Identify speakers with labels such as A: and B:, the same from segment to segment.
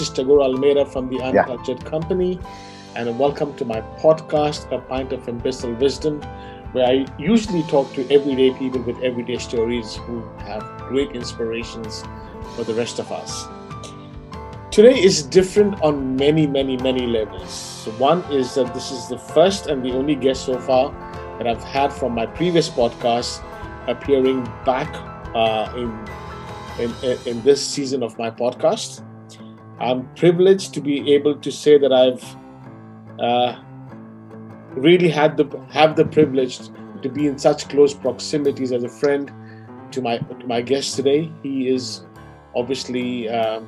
A: this is Tagore Almeida from the Uncultured yeah. Company, and welcome to my podcast, A Pint of Imbecile Wisdom, where I usually talk to everyday people with everyday stories who have great inspirations for the rest of us. Today is different on many, many, many levels. So one is that this is the first and the only guest so far that I've had from my previous podcast appearing back uh, in, in, in this season of my podcast. I'm privileged to be able to say that I've uh, really had the have the privilege to be in such close proximities as a friend to my to my guest today. He is obviously uh,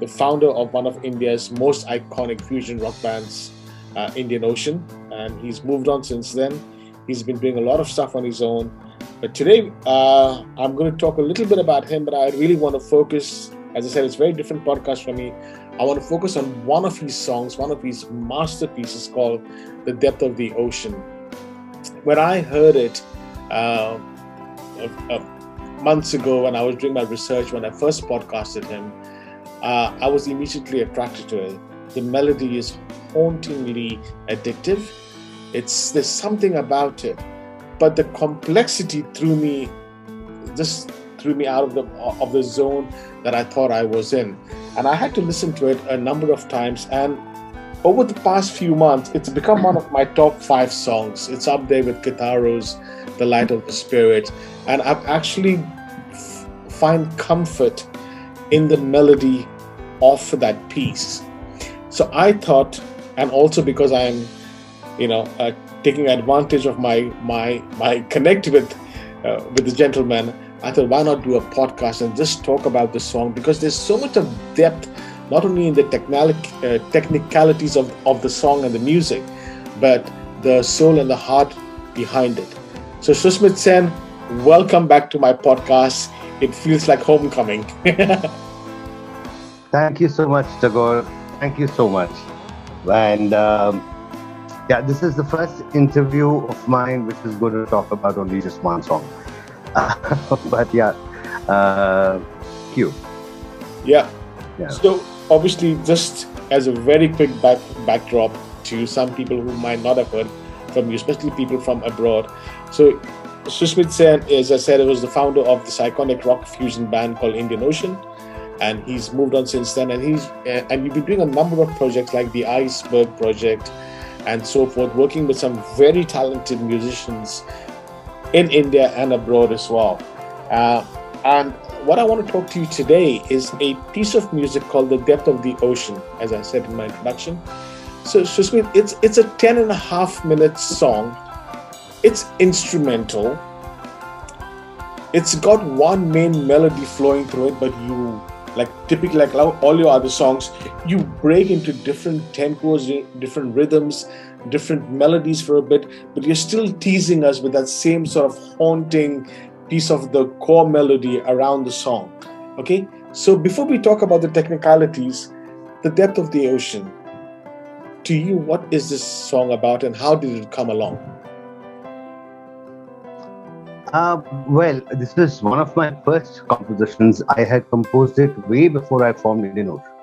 A: the founder of one of India's most iconic fusion rock bands, uh, Indian Ocean, and he's moved on since then. He's been doing a lot of stuff on his own. But today, uh, I'm going to talk a little bit about him, but I really want to focus, as I said, it's a very different podcast for me. I want to focus on one of his songs, one of his masterpieces called The Depth of the Ocean. When I heard it uh, months ago, when I was doing my research, when I first podcasted him, uh, I was immediately attracted to it. The melody is hauntingly addictive it's there's something about it, but the complexity threw me just threw me out of the of the zone that I thought I was in, and I had to listen to it a number of times. And over the past few months, it's become one of my top five songs. It's up there with Kitaro's "The Light of the Spirit," and I've actually f- find comfort in the melody of that piece. So I thought, and also because I'm you know, uh, taking advantage of my my my connect with uh, with the gentleman, I thought why not do a podcast and just talk about the song because there's so much of depth, not only in the uh, technicalities of, of the song and the music, but the soul and the heart behind it. So Susmit Sen, welcome back to my podcast. It feels like homecoming.
B: Thank you so much, Tagore. Thank you so much. And um, yeah, this is the first interview of mine which is going to talk about only just one song. Uh, but yeah, uh, you.
A: Yeah. yeah. So obviously, just as a very quick back backdrop to some people who might not have heard from you, especially people from abroad. So Susmit Sen, as I said, was the founder of this iconic rock fusion band called Indian Ocean, and he's moved on since then. And he's and you've been doing a number of projects like the Iceberg Project and so forth, working with some very talented musicians in India and abroad as well. Uh, and what I want to talk to you today is a piece of music called The Depth of the Ocean, as I said in my introduction. So, Susmit, it's, it's a 10 and a half minute song. It's instrumental. It's got one main melody flowing through it, but you like typically like all your other songs you break into different tempos different rhythms different melodies for a bit but you're still teasing us with that same sort of haunting piece of the core melody around the song okay so before we talk about the technicalities the depth of the ocean to you what is this song about and how did it come along
B: uh, well, this is one of my first compositions. I had composed it way before I formed Indian Ocean.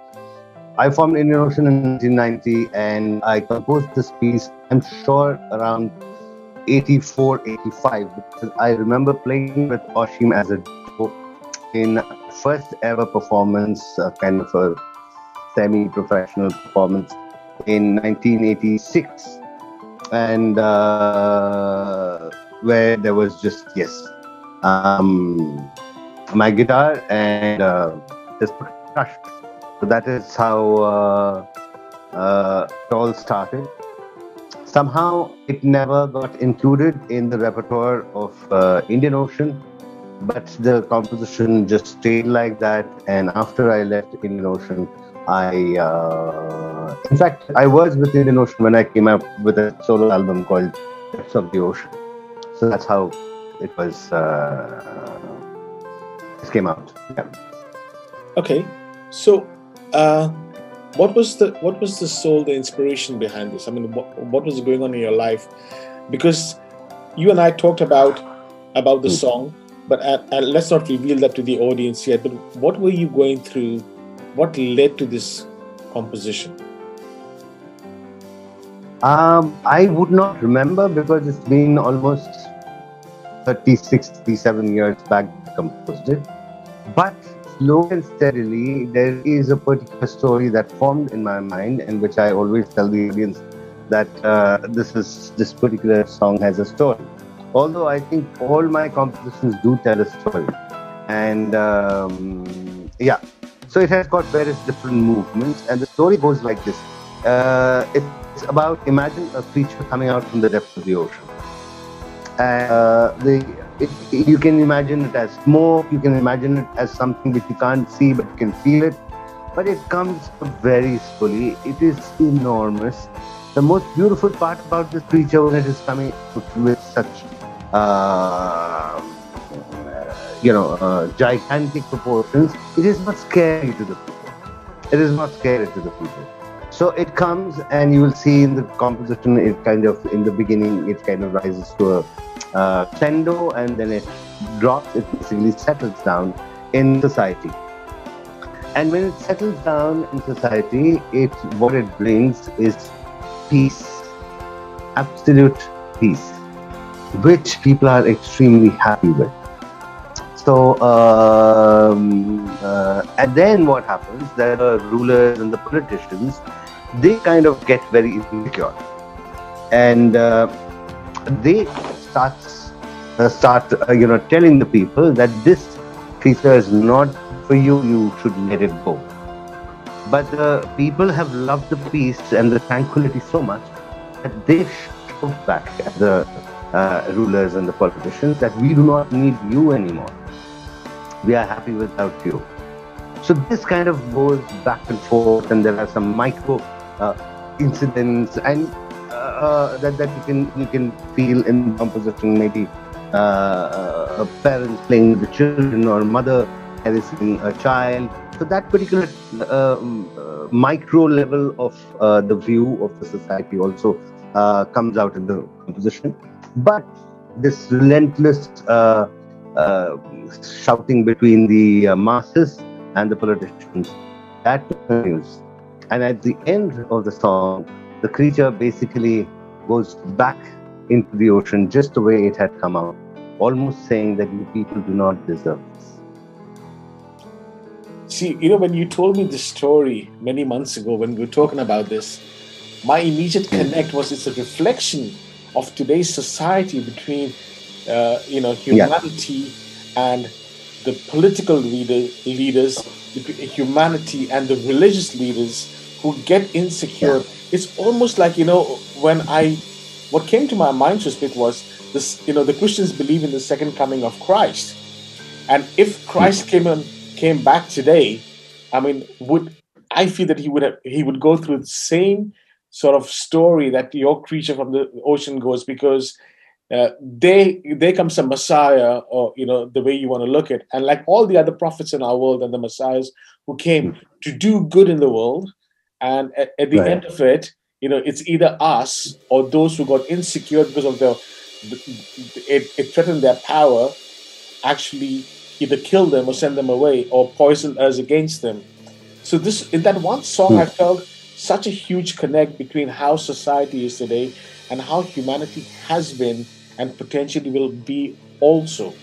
B: I formed Indian Ocean in 1990 and I composed this piece, I'm sure, around 84, 85, because I remember playing with Asheem as a duo in first ever performance, uh, kind of a semi professional performance in 1986. And uh, where there was just yes, um, my guitar and uh, just percussion. So that is how uh, uh, it all started. Somehow it never got included in the repertoire of uh, Indian Ocean, but the composition just stayed like that. And after I left Indian Ocean, I, uh, in fact, I was with Indian Ocean when I came up with a solo album called Depths of the Ocean. So that's how it was. Uh, it came out. Yeah.
A: Okay, so uh, what was the what was the soul, the inspiration behind this? I mean, what, what was going on in your life? Because you and I talked about about the mm. song, but uh, uh, let's not reveal that to the audience yet. But what were you going through what led to this composition?
B: Um, I would not remember because it's been almost 36, 37 years back I composed it. But slowly and steadily, there is a particular story that formed in my mind, and which I always tell the audience that uh, this is this particular song has a story. Although I think all my compositions do tell a story, and um, yeah, so it has got various different movements, and the story goes like this. Uh, it's about imagine a creature coming out from the depths of the ocean. Uh, the it, you can imagine it as smoke. You can imagine it as something which you can't see but you can feel it. But it comes very slowly. It is enormous. The most beautiful part about this creature when it is coming with such uh, you know, uh, gigantic proportions, it is not scary to the people. It is not scary to the people. So it comes, and you will see in the composition, it kind of, in the beginning, it kind of rises to a uh, crescendo, and then it drops, it basically settles down in society. And when it settles down in society, it what it brings is peace, absolute peace, which people are extremely happy with. So, um, uh, and then what happens? There are rulers and the politicians, they kind of get very insecure, and uh, they start uh, start uh, you know telling the people that this creature is not for you. You should let it go. But the people have loved the peace and the tranquility so much that they shout back at the uh, rulers and the politicians that we do not need you anymore we are happy without you. So this kind of goes back and forth, and there are some micro uh, incidents and uh, uh that, that you can you can feel in composition. Maybe uh, uh parents playing with the children or mother caressing a child. So that particular um, uh, micro level of the view of the society also comes out in the composition. But this relentless shouting between the uh, masses and the politicians. That continues. And at the end of the song, the creature basically goes back into the ocean just the way it had come out, almost saying that you people do not deserve this.
A: See, you know, when you told me this story many months ago, when we were talking about this, my immediate connect was it's a reflection of today's society between uh, you know, humanity yeah. And the political leader, leaders, humanity and the religious leaders who get insecure. It's almost like, you know, when I, what came to my mind just bit was this, you know, the Christians believe in the second coming of Christ. And if Christ came in, came back today, I mean, would I feel that he would have, he would go through the same sort of story that your creature from the ocean goes because uh, they there comes a messiah or you know the way you want to look at it, and like all the other prophets in our world and the messiahs who came to do good in the world and at, at the right. end of it you know it's either us or those who got insecure because of the, it, it threatened their power actually either kill them or send them away or poison us against them so this in that one song i hmm. felt such a huge connect between how society is today and how humanity has been and potentially will be also.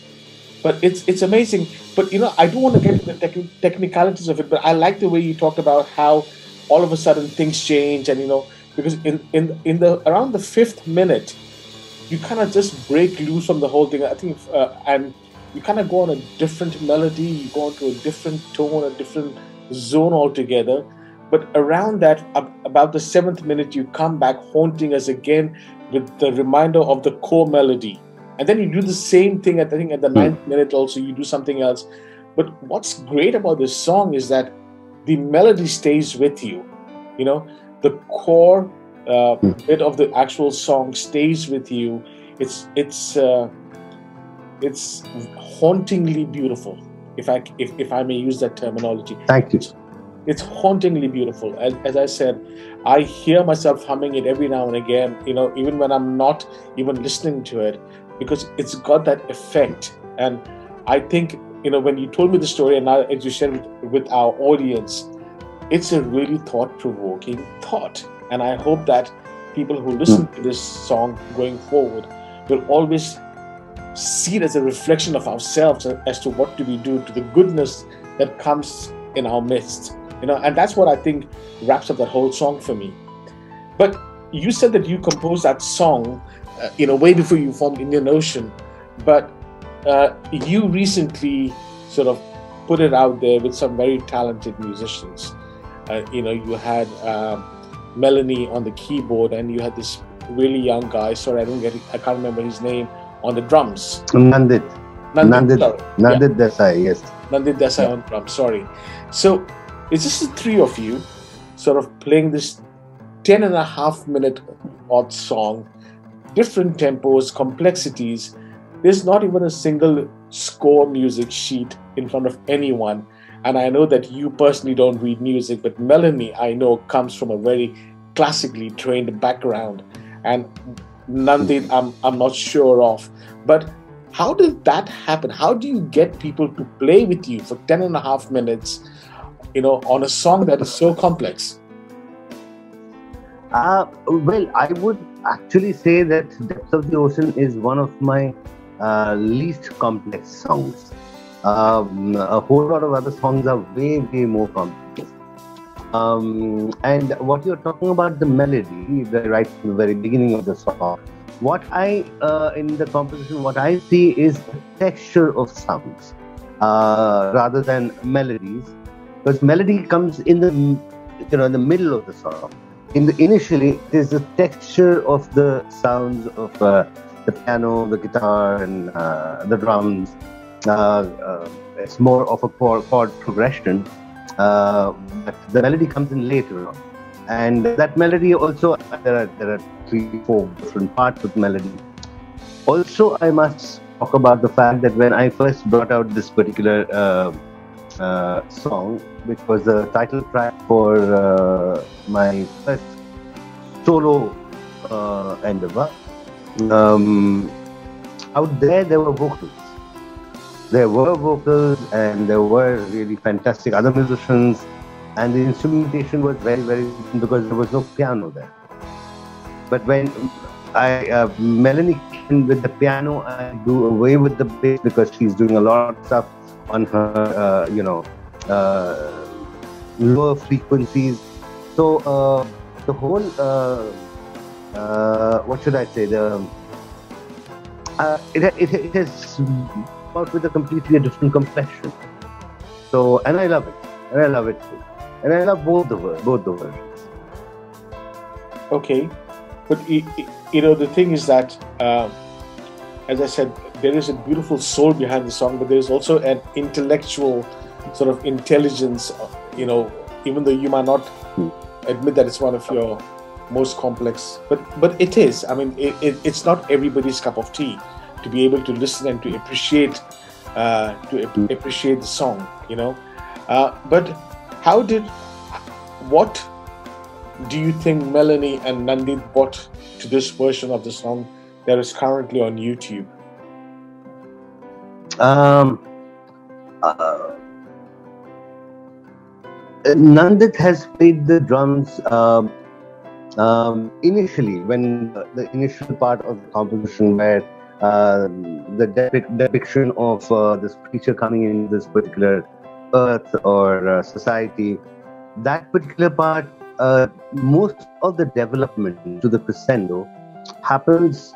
A: But it's it's amazing. But you know, I do want to get into the tech- technicalities of it. But I like the way you talked about how all of a sudden things change, and you know, because in in in the around the fifth minute, you kind of just break loose from the whole thing. I think, uh, and you kind of go on a different melody, you go into a different tone, a different zone altogether. But around that, about the seventh minute, you come back haunting us again with the reminder of the core melody. And then you do the same thing, at, I think, at the hmm. ninth minute also, you do something else. But what's great about this song is that the melody stays with you. You know, the core uh, hmm. bit of the actual song stays with you. It's it's uh, it's hauntingly beautiful, if I if, if I may use that terminology.
B: Thank you.
A: It's hauntingly beautiful. As, as I said, I hear myself humming it every now and again, you know, even when I'm not even listening to it, because it's got that effect. And I think, you know, when you told me the story and now as you shared with, with our audience, it's a really thought provoking thought. And I hope that people who listen to this song going forward will always see it as a reflection of ourselves as to what do we do to the goodness that comes in our midst. You know, and that's what I think wraps up that whole song for me. But you said that you composed that song, uh, you know, way before you formed Indian Ocean, but uh, you recently sort of put it out there with some very talented musicians. Uh, you know, you had um, Melanie on the keyboard, and you had this really young guy. Sorry, I don't get, it, I can't remember his name on the drums.
B: Nandit. Nandit. Nandit, Nandit yeah. Desai. Yes.
A: Nandit Desai yeah. on drums. Sorry. So it's just the three of you, sort of playing this ten and a half minute odd song, different tempos, complexities. There's not even a single score music sheet in front of anyone. And I know that you personally don't read music, but Melanie, I know, comes from a very classically trained background. And Nandit, I'm, I'm not sure of. But how did that happen? How do you get people to play with you for 10 and a half minutes, you know, on a song that is so complex?
B: Uh, well, I would actually say that Depths of the Ocean is one of my uh, least complex songs. Um, a whole lot of other songs are way, way more complex. Um, and what you're talking about, the melody, the right from the very beginning of the song, what I, uh, in the composition, what I see is the texture of sounds uh, rather than melodies, because melody comes in the, you know, in the middle of the song. In the initially, there's the texture of the sounds of uh, the piano, the guitar, and uh, the drums. Uh, uh, it's more of a chord, chord progression, uh, but the melody comes in later on. And that melody also, there are, there are three, four different parts of melody. Also, I must talk about the fact that when I first brought out this particular uh, uh, song, which was the title track for uh, my first solo endeavor, um, out there there were vocals. There were vocals and there were really fantastic other musicians, and the instrumentation was very very because there was no piano there. But when I uh, Melanie came with the piano, I do away with the bass because she's doing a lot of stuff on her, uh, you know, uh, lower frequencies. So uh, the whole what should I say? The it, it, it has out with a completely different complexion. So, and I love it, and I love it too, and I love both the both the versions.
A: Okay, but you know the thing is that, uh, as I said, there is a beautiful soul behind the song, but there is also an intellectual sort of intelligence. You know, even though you might not admit that it's one of your most complex but but it is i mean it, it, it's not everybody's cup of tea to be able to listen and to appreciate uh, to ap- appreciate the song you know uh, but how did what do you think melanie and nandit brought to this version of the song that is currently on youtube?
B: Um uh, Nandit has played the drums um, um, initially, when the initial part of the composition, where uh, the depic- depiction of uh, this creature coming in this particular earth or uh, society, that particular part, uh, most of the development to the crescendo happens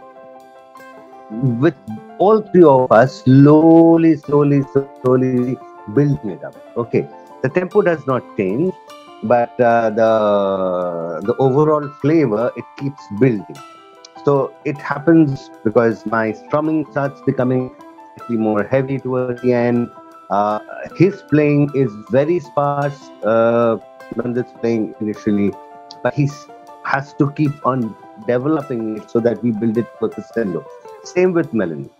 B: with all three of us slowly, slowly, slowly building it up. Okay, the tempo does not change but uh, the the overall flavor it keeps building. So it happens because my strumming starts becoming slightly more heavy towards the end. Uh, his playing is very sparse uh, Nandit's playing initially but he has to keep on developing it so that we build it for the crescendo same with Melanie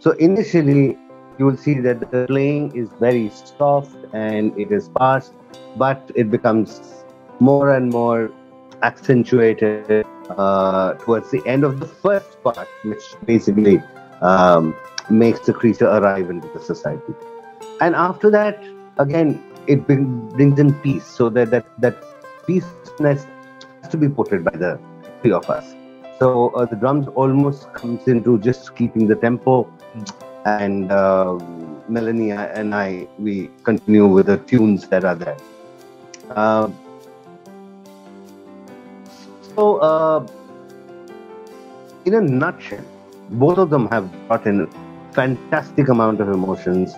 B: so initially you will see that the playing is very soft and it is fast but it becomes more and more accentuated uh, towards the end of the first part, which basically um, makes the creature arrive into the society. And after that, again, it brings in peace. So that that that peacefulness has to be portrayed by the three of us. So uh, the drums almost comes into just keeping the tempo, and uh, Melanie and I we continue with the tunes that are there. Uh, so, uh, in a nutshell, both of them have brought in fantastic amount of emotions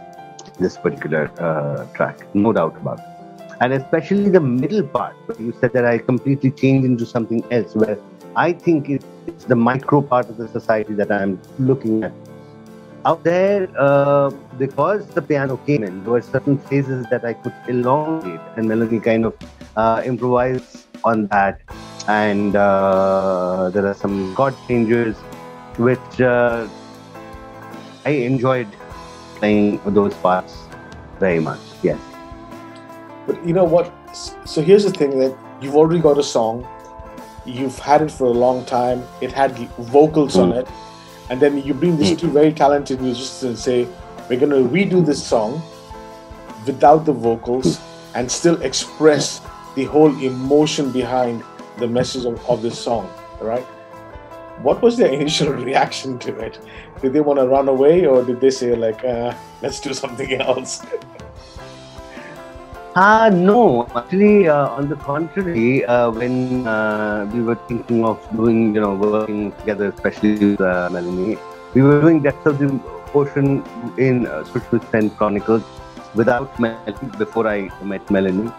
B: this particular uh, track, no doubt about it. And especially the middle part, where you said that I completely changed into something else, where I think it's the micro part of the society that I'm looking at. Out there, uh, because the piano came in, there were certain phases that I could elongate, and Melanie kind of uh, improvised on that. And uh, there are some chord changes which uh, I enjoyed playing those parts very much. Yes.
A: But you know what? So here's the thing that you've already got a song, you've had it for a long time, it had vocals on it, and then you bring these mm. two very talented musicians and say, we're going to redo this song without the vocals mm. and still express the whole emotion behind the message of, of this song, right? What was their initial reaction to it? Did they want to run away, or did they say like, uh, "Let's do something else"?
B: Uh, no, actually, uh, on the contrary, uh, when uh, we were thinking of doing, you know, working together, especially with uh, Melanie, we were doing Depths of the Ocean in uh, Switch Chronicles without Melanie before I met Melanie.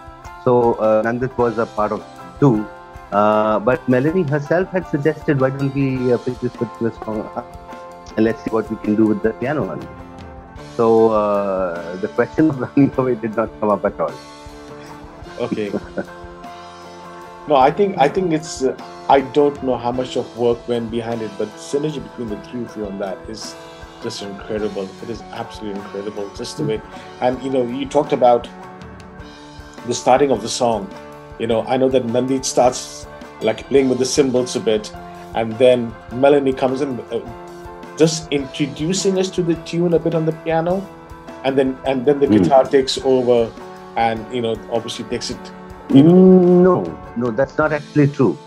B: So uh, Nandit was a part of two. Uh, but Melanie herself had suggested, why don't we uh, pick this particular song up and let's see what we can do with the piano one. So uh, the question of running away did not come up at all.
A: Okay. no, I think I think it's. Uh, I don't know how much of work went behind it, but synergy between the three of you on that is just incredible. It is absolutely incredible, just the way. And you know, you talked about the starting of the song you know, I know that Nandit starts like playing with the cymbals a bit, and then Melanie comes in, uh, just introducing us to the tune a bit on the piano, and then and then the mm. guitar takes over, and you know, obviously takes it.
B: You know. No, no, that's not actually true.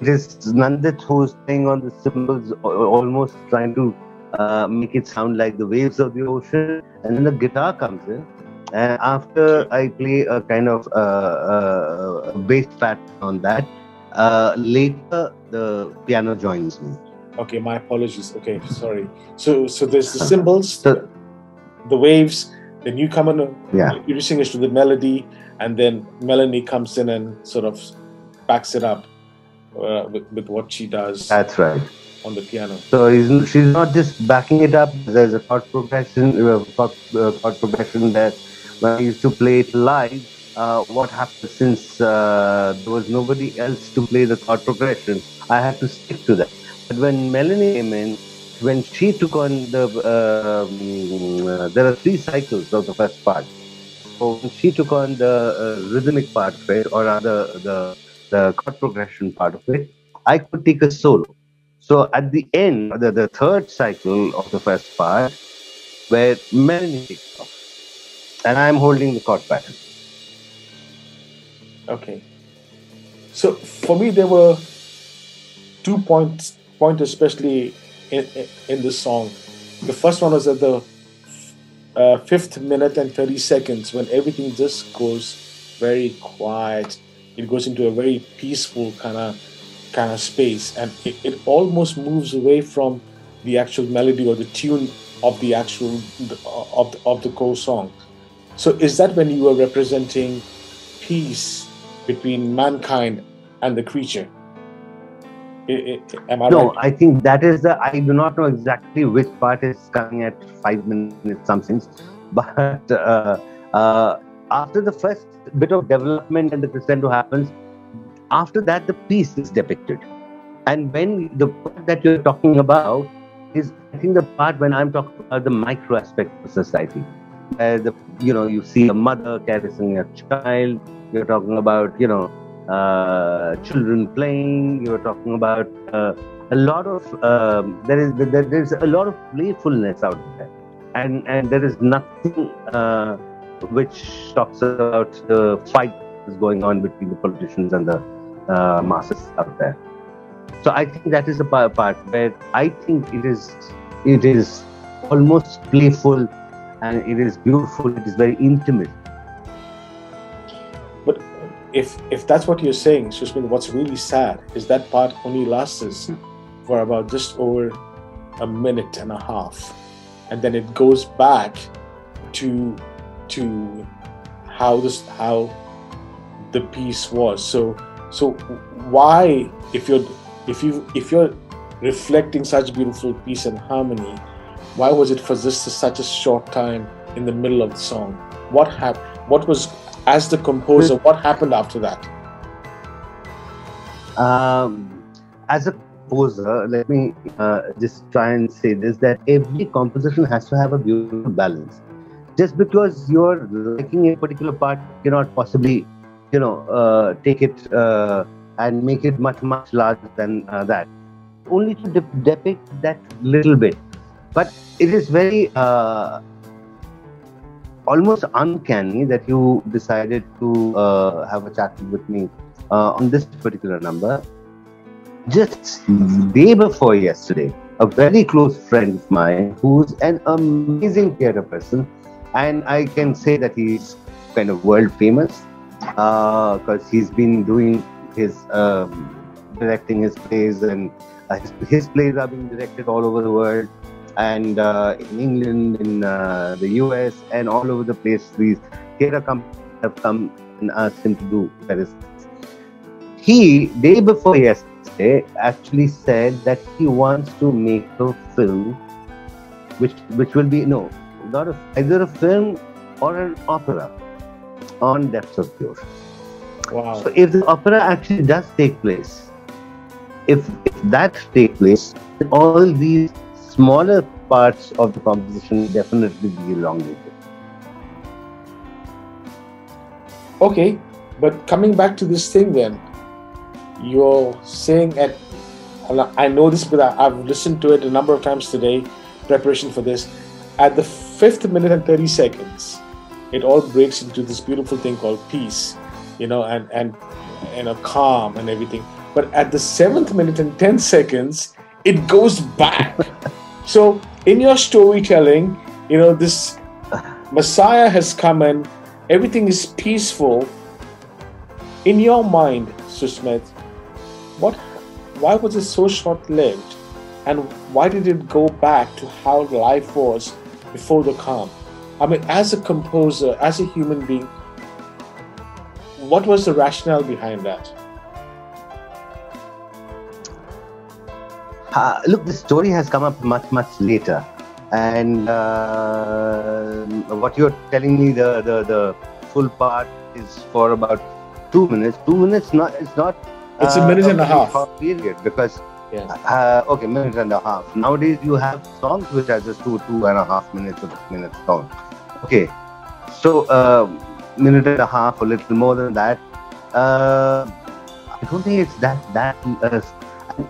B: It is Nandit who's playing on the cymbals, almost trying to uh, make it sound like the waves of the ocean, and then the guitar comes in and after I play a kind of uh, uh, bass pattern on that, uh, later the piano joins me.
A: Okay, my apologies. Okay, sorry. So, so there's the cymbals, so, the waves, then you come in, yeah. introducing us to the melody, and then Melanie comes in and sort of backs it up uh, with, with what she does.
B: That's right
A: on the piano.
B: So she's not just backing it up. There's a chord progression, uh, chord, uh, chord progression there when I used to play it live, uh, what happened since uh, there was nobody else to play the chord progression, I had to stick to that. But when Melanie came in, when she took on the, um, uh, there are three cycles of the first part. So when she took on the uh, rhythmic part of it, or rather the, the chord progression part of it, I could take a solo. So at the end, the, the third cycle of the first part, where Melanie takes off and I'm holding the chord pattern.
A: Okay. So for me, there were two points, point especially in, in, this song. The first one was at the uh, fifth minute and 30 seconds when everything just goes very quiet. It goes into a very peaceful kind of kind of space, and it, it almost moves away from the actual melody or the tune of the actual of the, of the core song. So is that when you were representing peace between mankind and the creature?
B: Am I no, right? I think that is the. I do not know exactly which part is coming at five minutes something, but uh, uh, after the first bit of development and the crescendo happens, after that the piece is depicted, and when the part that you're talking about is, I think the part when I'm talking about the micro aspect of society uh, the you know you see a mother carrying a child you're talking about you know uh, children playing you're talking about uh, a lot of um, there is there is a lot of playfulness out there and and there is nothing uh, which talks about the fight that's going on between the politicians and the uh, masses out there. So I think that is a part where I think it is it is almost playful and it is beautiful. It is very intimate.
A: If if that's what you're saying, Sushmit, what's really sad is that part only lasts for about just over a minute and a half, and then it goes back to to how this how the piece was. So so why if you're if you if you're reflecting such beautiful peace and harmony, why was it for just such a short time in the middle of the song? What happened? What was as the composer? What happened after that?
B: Um, as a composer, let me uh, just try and say this: that every composition has to have a beautiful balance. Just because you're liking a particular part, cannot possibly, you know, uh, take it. Uh, and make it much much larger than uh, that only to de- depict that little bit but it is very uh, almost uncanny that you decided to uh, have a chat with me uh, on this particular number. Just day before yesterday a very close friend of mine who's an amazing theater person and i can say that he's kind of world famous because uh, he's been doing his um, directing his plays, and uh, his, his, plays are being directed all over the world, and uh, in England, in uh, the US, and all over the place. These theatre companies have come and asked him to do various He, day before yesterday, actually said that he wants to make a film, which which will be no, not a, either a film or an opera on depths of the ocean.
A: Wow.
B: So if the opera actually does take place, if, if that takes place, all these smaller parts of the composition definitely be elongated.
A: Okay, but coming back to this thing then, you're saying at I know this, but I've listened to it a number of times today, preparation for this. At the fifth minute and 30 seconds, it all breaks into this beautiful thing called peace you know, and and you know, calm and everything. But at the seventh minute and ten seconds, it goes back. so in your storytelling, you know, this Messiah has come and everything is peaceful. In your mind, Sushmit, what why was it so short lived? And why did it go back to how life was before the calm? I mean, as a composer, as a human being, what was the rationale behind that?
B: Uh, look, the story has come up much, much later. And uh, what you're telling me, the, the, the full part is for about two minutes. Two minutes, not it's not.
A: It's uh, a minute and a half.
B: Period, because yeah. Uh, okay, minute and a half. Nowadays, you have songs which are just two, two and a half minutes or minutes long. Okay, so um, minute and a half, a little more than that. Uh, I don't think it's that that.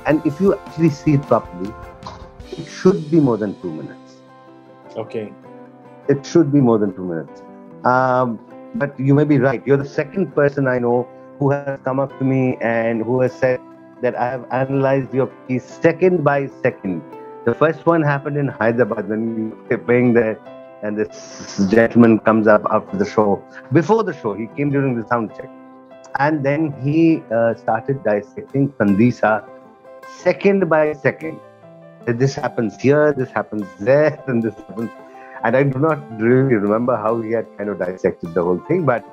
B: And, if you actually see it properly, it should be more than two minutes.
A: Okay.
B: It should be more than two minutes. Um, but you may be right. You're the second person I know who has come up to me and who has said that I have analyzed your piece second by second. The first one happened in Hyderabad when we were playing there and this gentleman comes up after the show. Before the show, he came during the sound check, and then he uh, started dissecting Kandisa second by second. This happens here, this happens there, and this happens. And I do not really remember how he had kind of dissected the whole thing, but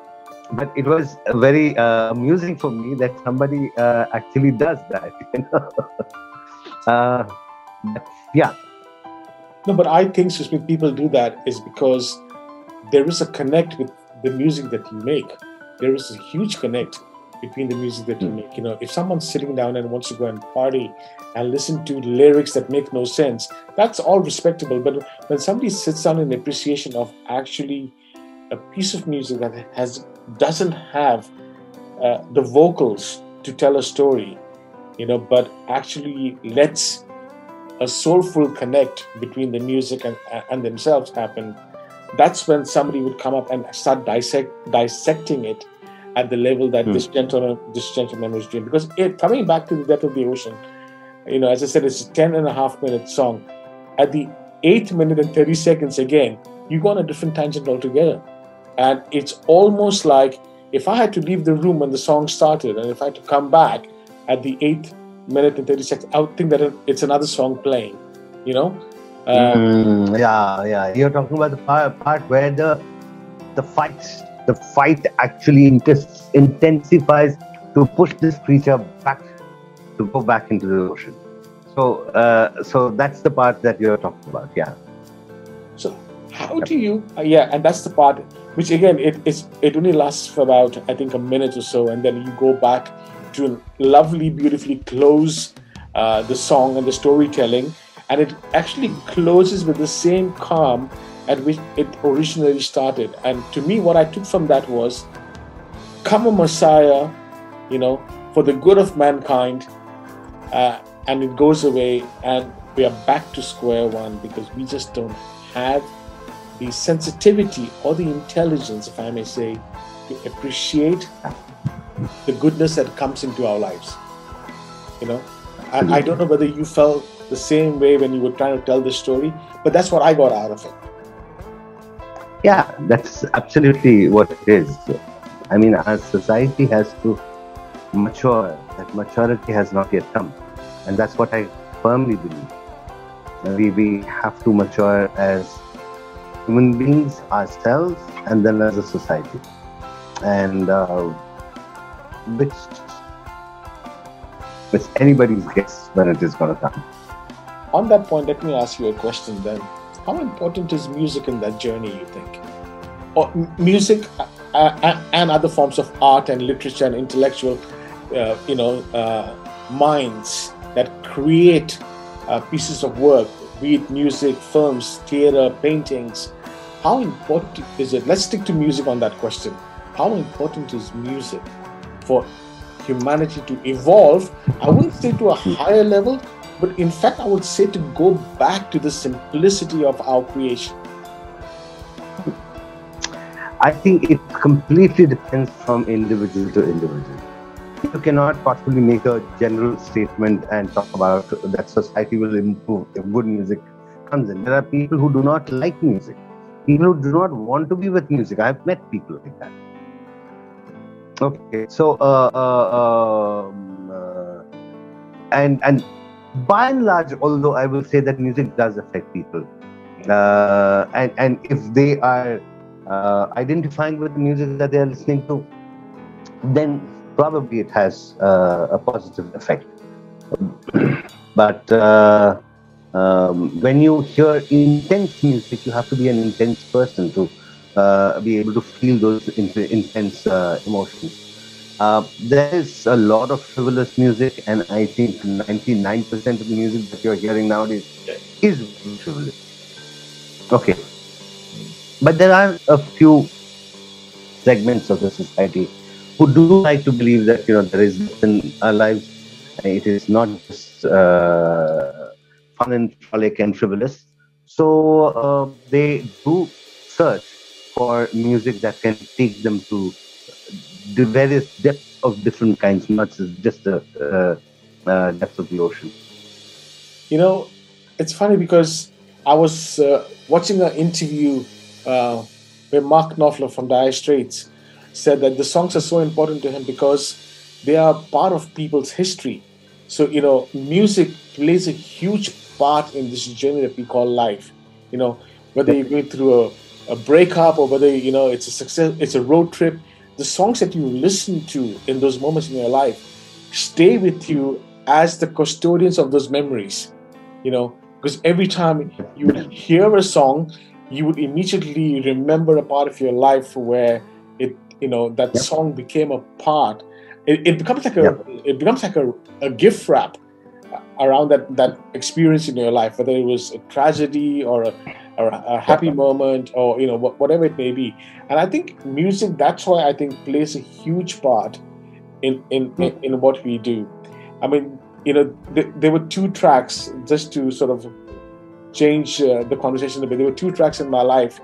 B: but it was very uh, amusing for me that somebody uh, actually does that. You know? Uh, yeah,
A: no, but I think Sushmit, people do that is because there is a connect with the music that you make. There is a huge connect between the music that you hmm. make. You know, if someone's sitting down and wants to go and party and listen to lyrics that make no sense, that's all respectable. But when somebody sits down in appreciation of actually a piece of music that has doesn't have uh, the vocals to tell a story, you know, but actually lets a soulful connect between the music and, and themselves happen, that's when somebody would come up and start dissect, dissecting it at the level that mm. this gentleman this gentleman was doing. Because it, coming back to the depth of the ocean, you know, as I said, it's a 10 and a half minute song. At the eighth minute and 30 seconds again, you go on a different tangent altogether. And it's almost like if I had to leave the room when the song started and if I had to come back at the eighth minute and 30 seconds, I would think that it's another song playing, you know?
B: Um, mm, yeah, yeah. You're talking about the part, part where the the fight, the fight actually intensifies to push this creature back to go back into the ocean. So, uh, so that's the part that you're talking about. Yeah.
A: So, how do you? Uh, yeah, and that's the part which again it is. It only lasts for about I think a minute or so, and then you go back to lovely, beautifully close uh, the song and the storytelling and it actually closes with the same calm at which it originally started. And to me, what I took from that was come a Messiah, you know, for the good of mankind, uh, and it goes away, and we are back to square one because we just don't have the sensitivity or the intelligence, if I may say, to appreciate the goodness that comes into our lives. You know, I, I don't know whether you felt the same way when you were trying to tell the story, but that's what I got out of it.
B: Yeah, that's absolutely what it is. I mean, our society has to mature. That maturity has not yet come. And that's what I firmly believe. We, we have to mature as human beings, ourselves, and then as a society. And uh, which it's anybody's guess when it is going to come
A: on that point, let me ask you a question then. How important is music in that journey, you think? Or music uh, uh, and other forms of art and literature and intellectual, uh, you know, uh, minds that create uh, pieces of work, be it music, films, theater, paintings. How important is it? Let's stick to music on that question. How important is music for humanity to evolve? I wouldn't say to a higher level, but in fact, I would say to go back to the simplicity of our creation.
B: I think it completely depends from individual to individual. You cannot possibly make a general statement and talk about that society will improve if good music comes in. There are people who do not like music, people who do not want to be with music. I've met people like that. Okay, so uh, uh, um, uh, and and by and large, although I will say that music does affect people, uh, and and if they are uh, identifying with the music that they are listening to, then probably it has uh, a positive effect. but uh, um, when you hear intense music, you have to be an intense person to uh, be able to feel those intense uh, emotions. Uh, there is a lot of frivolous music, and I think 99% of the music that you're hearing nowadays is frivolous. Okay. But there are a few segments of the society who do like to believe that, you know, there is in our lives. It is not just uh, fun and frolic and frivolous. So uh, they do search for music that can take them to the various depths of different kinds, not just the uh, uh, depths of the ocean.
A: You know, it's funny because I was uh, watching an interview uh, where Mark Knopfler from Dire Straits said that the songs are so important to him because they are part of people's history. So, you know, music plays a huge part in this journey that we call life. You know, whether you're going through a, a breakup or whether, you know, it's a success, it's a road trip, the songs that you listen to in those moments in your life stay with you as the custodians of those memories you know because every time you would hear a song you would immediately remember a part of your life where it you know that yep. song became a part it, it becomes like a yep. it becomes like a, a gift wrap around that that experience in your life whether it was a tragedy or a or a happy moment or you know whatever it may be and i think music that's why i think plays a huge part in in in, hmm. in what we do i mean you know th- there were two tracks just to sort of change uh, the conversation a bit there were two tracks in my life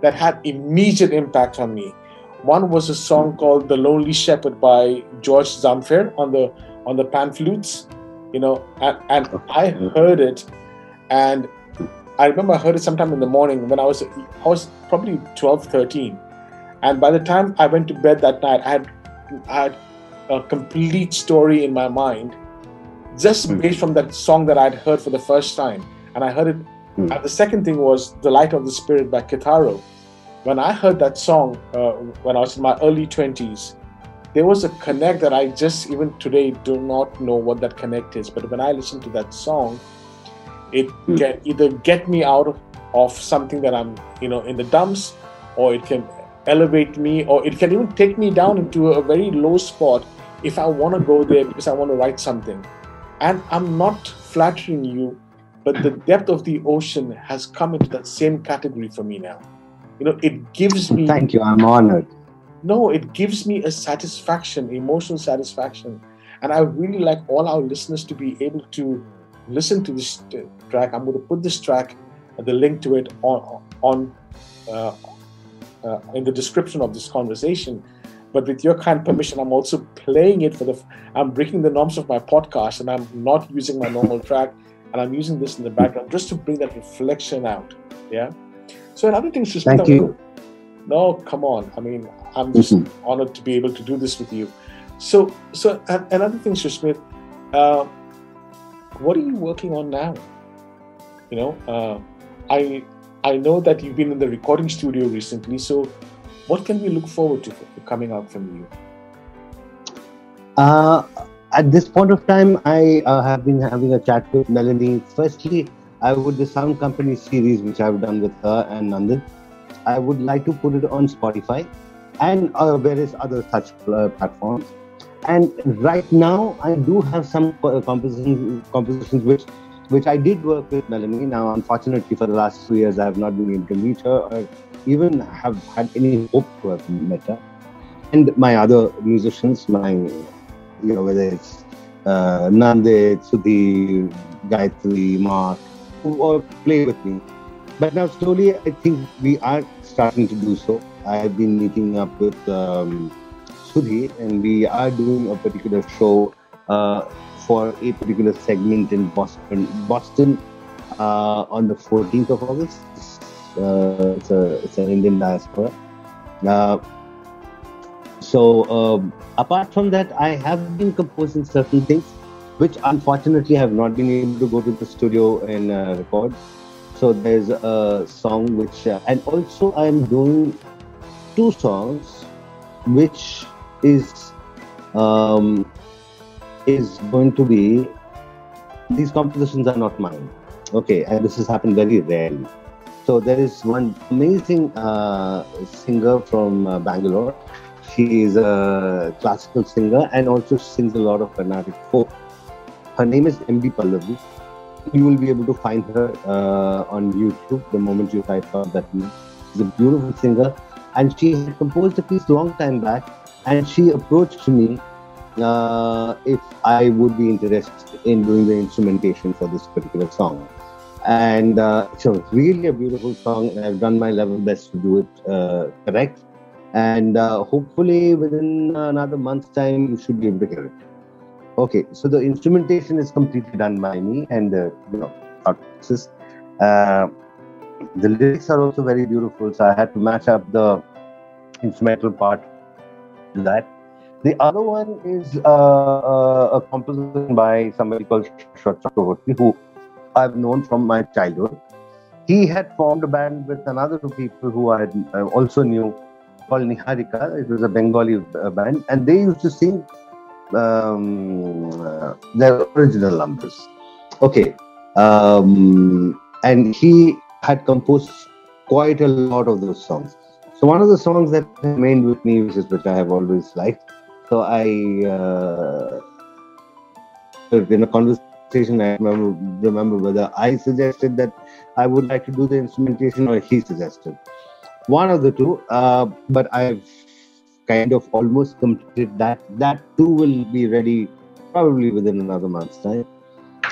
A: that had immediate impact on me. One was a song called "The Lonely Shepherd" by George Zamfir on the on the pan flutes, you know, and, and I heard it, and I remember I heard it sometime in the morning when I was I was probably 12, 13. and by the time I went to bed that night, I had I had a complete story in my mind, just mm. based from that song that I'd heard for the first time, and I heard it. Mm. And the second thing was "The Light of the Spirit" by Kitaro. When I heard that song uh, when I was in my early 20s, there was a connect that I just even today do not know what that connect is. But when I listen to that song, it hmm. can either get me out of, of something that I'm, you know, in the dumps, or it can elevate me, or it can even take me down into a very low spot if I want to go there because I want to write something. And I'm not flattering you, but the depth of the ocean has come into that same category for me now. You know, it gives me.
B: Thank you. I'm honored.
A: No, it gives me a satisfaction, emotional satisfaction. And I really like all our listeners to be able to listen to this track. I'm going to put this track, the link to it on, on uh, uh, in the description of this conversation. But with your kind permission, I'm also playing it for the. I'm breaking the norms of my podcast, and I'm not using my normal track, and I'm using this in the background just to bring that reflection out. Yeah. So another thing,
B: Sushmita. Thank you.
A: No, come on. I mean, I'm just mm-hmm. honored to be able to do this with you. So, so another thing, Susmit, uh, what are you working on now? You know, uh, I I know that you've been in the recording studio recently. So, what can we look forward to coming out from you?
B: Uh, at this point of time, I uh, have been having a chat with Melanie. Firstly, I would the Sound Company series, which I've done with her and Nandan. I would like to put it on Spotify and uh, various other such uh, platforms. And right now, I do have some compositions, compositions which which I did work with Melanie. Now, unfortunately, for the last two years, I have not been able to meet her or even have had any hope to have met her. And my other musicians, my, you know, whether it's uh, Nandit, Sudhi, Gayatri, Mark, who all play with me. But now, slowly, I think we are starting to do so. I have been meeting up with um, Sudhi, and we are doing a particular show uh, for a particular segment in Boston. Boston uh, on the 14th of August. Uh, it's, a, it's an Indian diaspora. Uh, so um, apart from that, I have been composing certain things, which unfortunately have not been able to go to the studio and uh, record. So there's a song which, uh, and also I'm doing two songs, which is um, is going to be these compositions are not mine. Okay, and this has happened very rarely. So there is one amazing uh, singer from uh, Bangalore. She is a classical singer and also sings a lot of Carnatic folk. Her name is MD Pallavi. You will be able to find her uh, on YouTube the moment you type out that name. She's a beautiful singer, and she had composed a piece long time back. And she approached me uh, if I would be interested in doing the instrumentation for this particular song. And uh, it's really a beautiful song, and I've done my level best to do it uh, correct. And uh, hopefully, within another month's time, you should be able to hear it. Okay, so the instrumentation is completely done by me, and uh, you know, uh, the lyrics are also very beautiful. So I had to match up the instrumental part to that the other one is uh, uh, a composition by somebody called Chakraborty, who I've known from my childhood. He had formed a band with another two people who I uh, also knew called Niharika. It was a Bengali band, and they used to sing um, uh, their original numbers. Okay. Um, and he had composed quite a lot of those songs. So one of the songs that remained with me, which is which I have always liked, so I, uh, in a conversation, I remember, remember whether I suggested that I would like to do the instrumentation or he suggested. One of the two, uh, but I've kind of almost completed that. That too will be ready probably within another month's time.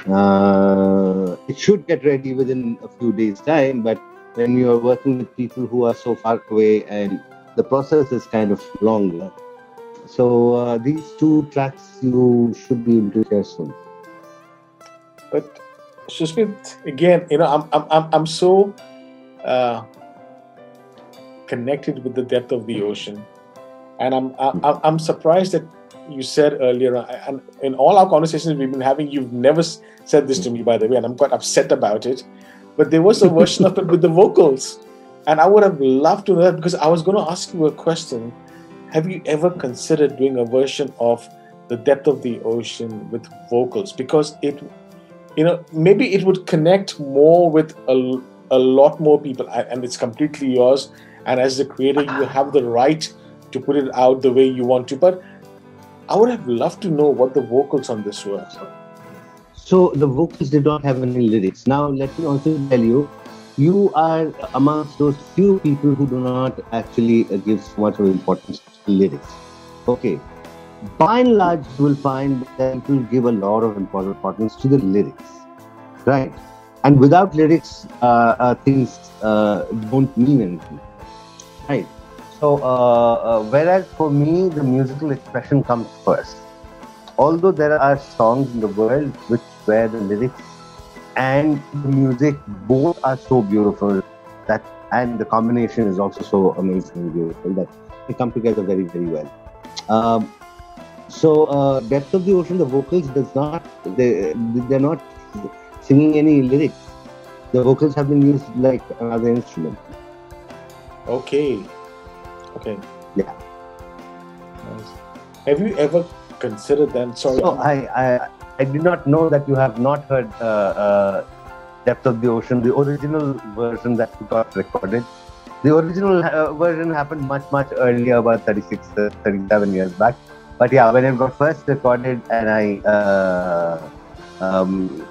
B: Uh, it should get ready within a few days' time, but when you're working with people who are so far away and the process is kind of longer. So uh, these two tracks you should be able to hear soon.
A: But Susmit, again, you know, I'm I'm I'm, I'm so uh, connected with the depth of the ocean, and I'm I'm, I'm surprised that you said earlier, and in all our conversations we've been having, you've never said this to me, by the way, and I'm quite upset about it. But there was a version of it with the vocals, and I would have loved to know that because I was going to ask you a question. Have you ever considered doing a version of the depth of the ocean with vocals? Because it, you know, maybe it would connect more with a, a lot more people, and it's completely yours. And as the creator, you have the right to put it out the way you want to. But I would have loved to know what the vocals on this were.
B: So the vocals did not have any lyrics. Now let me also tell you, you are amongst those few people who do not actually give so much of importance to lyrics. Okay. By and large, you will find that people give a lot of importance to the lyrics, right? And without lyrics, uh, uh, things uh, don't mean anything, right? So, uh, uh, whereas for me, the musical expression comes first. Although there are songs in the world which where the lyrics and the music both are so beautiful that, and the combination is also so amazing and beautiful that they come together very, very well. Um, so, uh, depth of the ocean, the vocals does not they they're not singing any lyrics. The vocals have been used like another instrument.
A: Okay, Okay.
B: Yeah.
A: Nice. Have you ever considered them? Sorry.
B: So I, I, I did not know that you have not heard uh, uh, Depth of the Ocean, the original version that got recorded. The original uh, version happened much, much earlier, about 36, uh, 37 years back. But yeah, when it got first recorded and I, uh, um,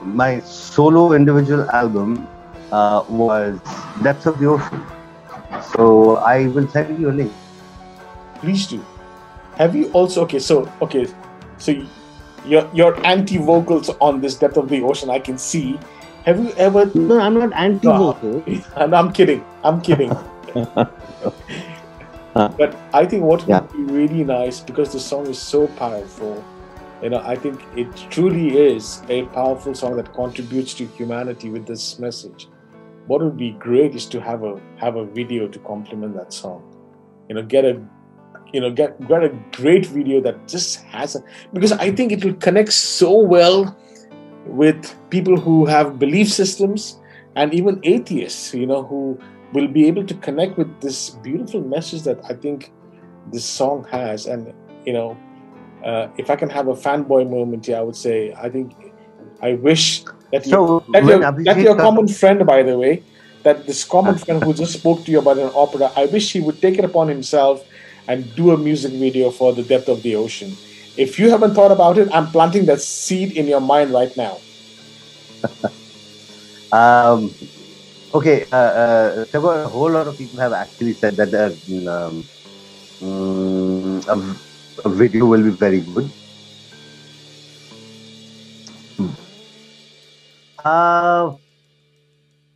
B: my solo individual album uh, was Depth of the Ocean. So I will send you a link.
A: Please do. Have you also okay? So okay, so your your anti vocals on this depth of the ocean, I can see. Have you ever?
B: No, I'm not anti vocal.
A: No, I'm kidding. I'm kidding. but I think what yeah. would be really nice because the song is so powerful. You know, I think it truly is a powerful song that contributes to humanity with this message what would be great is to have a have a video to complement that song you know get a you know get get a great video that just has a because i think it will connect so well with people who have belief systems and even atheists you know who will be able to connect with this beautiful message that i think this song has. And you know uh, if i can have a fanboy moment here i would say i think i wish that, so you, that, your, that your common friend, by the way, that this common friend who just spoke to you about an opera, I wish he would take it upon himself and do a music video for The Depth of the Ocean. If you haven't thought about it, I'm planting that seed in your mind right now.
B: um, okay, uh, uh, a whole lot of people have actually said that um, um, a, a video will be very good. Uh,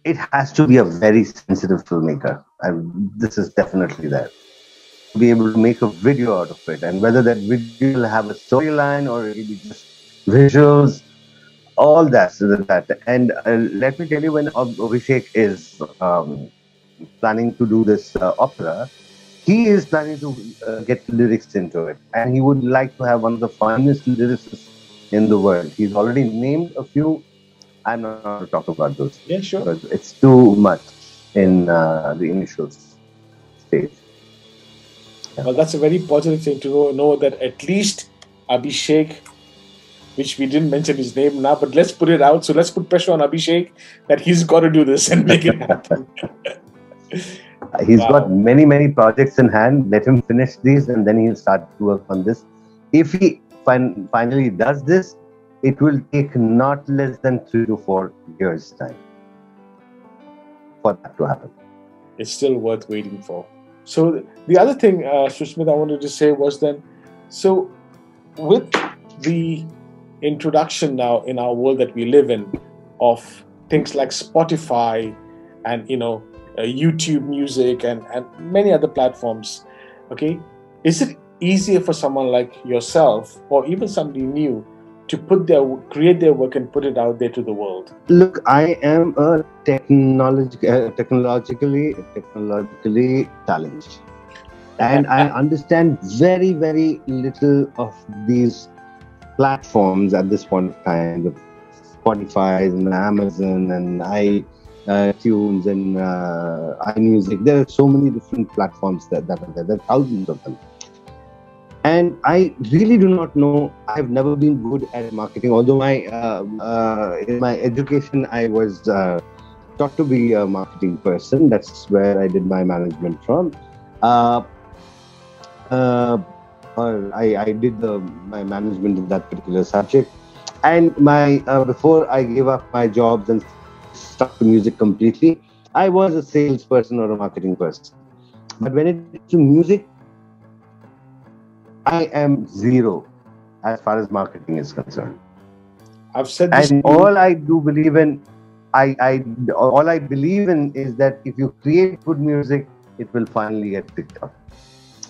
B: it has to be a very sensitive filmmaker. And this is definitely there. Be able to make a video out of it, and whether that video will have a storyline or it'll be just visuals, all that. that. And uh, let me tell you, when Abhishek is um, planning to do this uh, opera, he is planning to uh, get lyrics into it, and he would like to have one of the finest lyricists in the world. He's already named a few I'm not going to talk about those.
A: Yeah, sure.
B: It's too much in uh, the initial stage.
A: Well, that's a very positive thing to know, know that at least Abhishek, which we didn't mention his name now, but let's put it out. So let's put pressure on Abhishek that he's got to do this and make it happen.
B: he's wow. got many, many projects in hand. Let him finish these and then he'll start to work on this. If he fin- finally does this, it will take not less than three to four years' time for that to happen.
A: It's still worth waiting for. So the other thing, uh, Susmit, I wanted to say was then, so with the introduction now in our world that we live in of things like Spotify and you know uh, YouTube Music and and many other platforms. Okay, is it easier for someone like yourself or even somebody new to put their create their work and put it out there to the world?
B: Look, I am a technolog- uh, technologically technologically challenged, and I understand very very little of these platforms at this point of time. The Spotify and Amazon and i uh, tunes and uh, iMusic. There are so many different platforms that, that are there. There are thousands of them. And I really do not know. I've never been good at marketing. Although my uh, uh in my education, I was uh, taught to be a marketing person. That's where I did my management from. Uh, I, I did the, my management in that particular subject and my before I gave up my jobs and stuck to music completely. I was a salesperson or a marketing person. But when it to music, I am zero as far as marketing is concerned.
A: I've said
B: this. And all I do believe in, I, I all I believe in is that if you create good music, it will finally get picked up.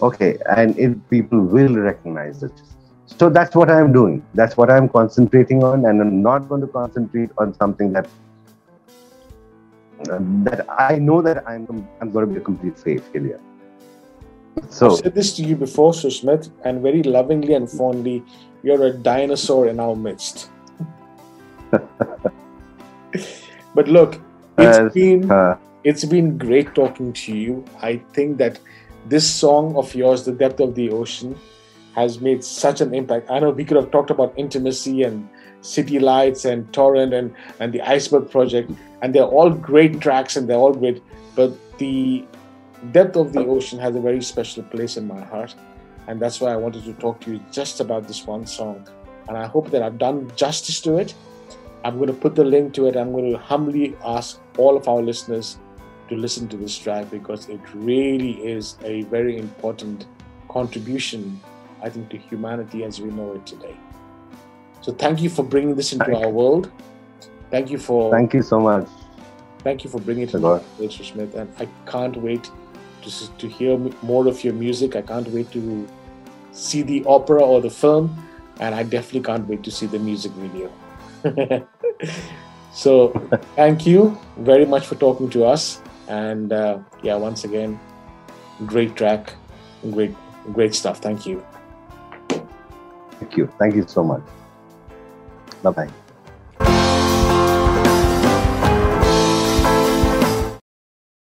B: Okay, and it, people will recognize it. So that's what I'm doing. That's what I'm concentrating on, and I'm not going to concentrate on something that that I know that I'm I'm going to be a complete failure.
A: So I've said this to you before, Susmit, and very lovingly and fondly, you're a dinosaur in our midst. but look, it's uh, been uh, it's been great talking to you. I think that this song of yours, "The Depth of the Ocean," has made such an impact. I know we could have talked about intimacy and City Lights and Torrent and, and the Iceberg Project, and they're all great tracks and they're all great. But the depth of the ocean has a very special place in my heart, and that's why I wanted to talk to you just about this one song. And I hope that I've done justice to it. I'm going to put the link to it. I'm going to humbly ask all of our listeners to listen to this track because it really is a very important contribution, I think, to humanity as we know it today. So thank you for bringing this into thank our world. Thank you for.
B: Thank you so much.
A: Thank you for bringing it to the Mr. Smith, and I can't wait to to hear more of your music. I can't wait to see the opera or the film, and I definitely can't wait to see the music video. so, thank you very much for talking to us, and uh, yeah, once again, great track, great, great stuff. Thank you.
B: Thank you. Thank you so much. Bye bye.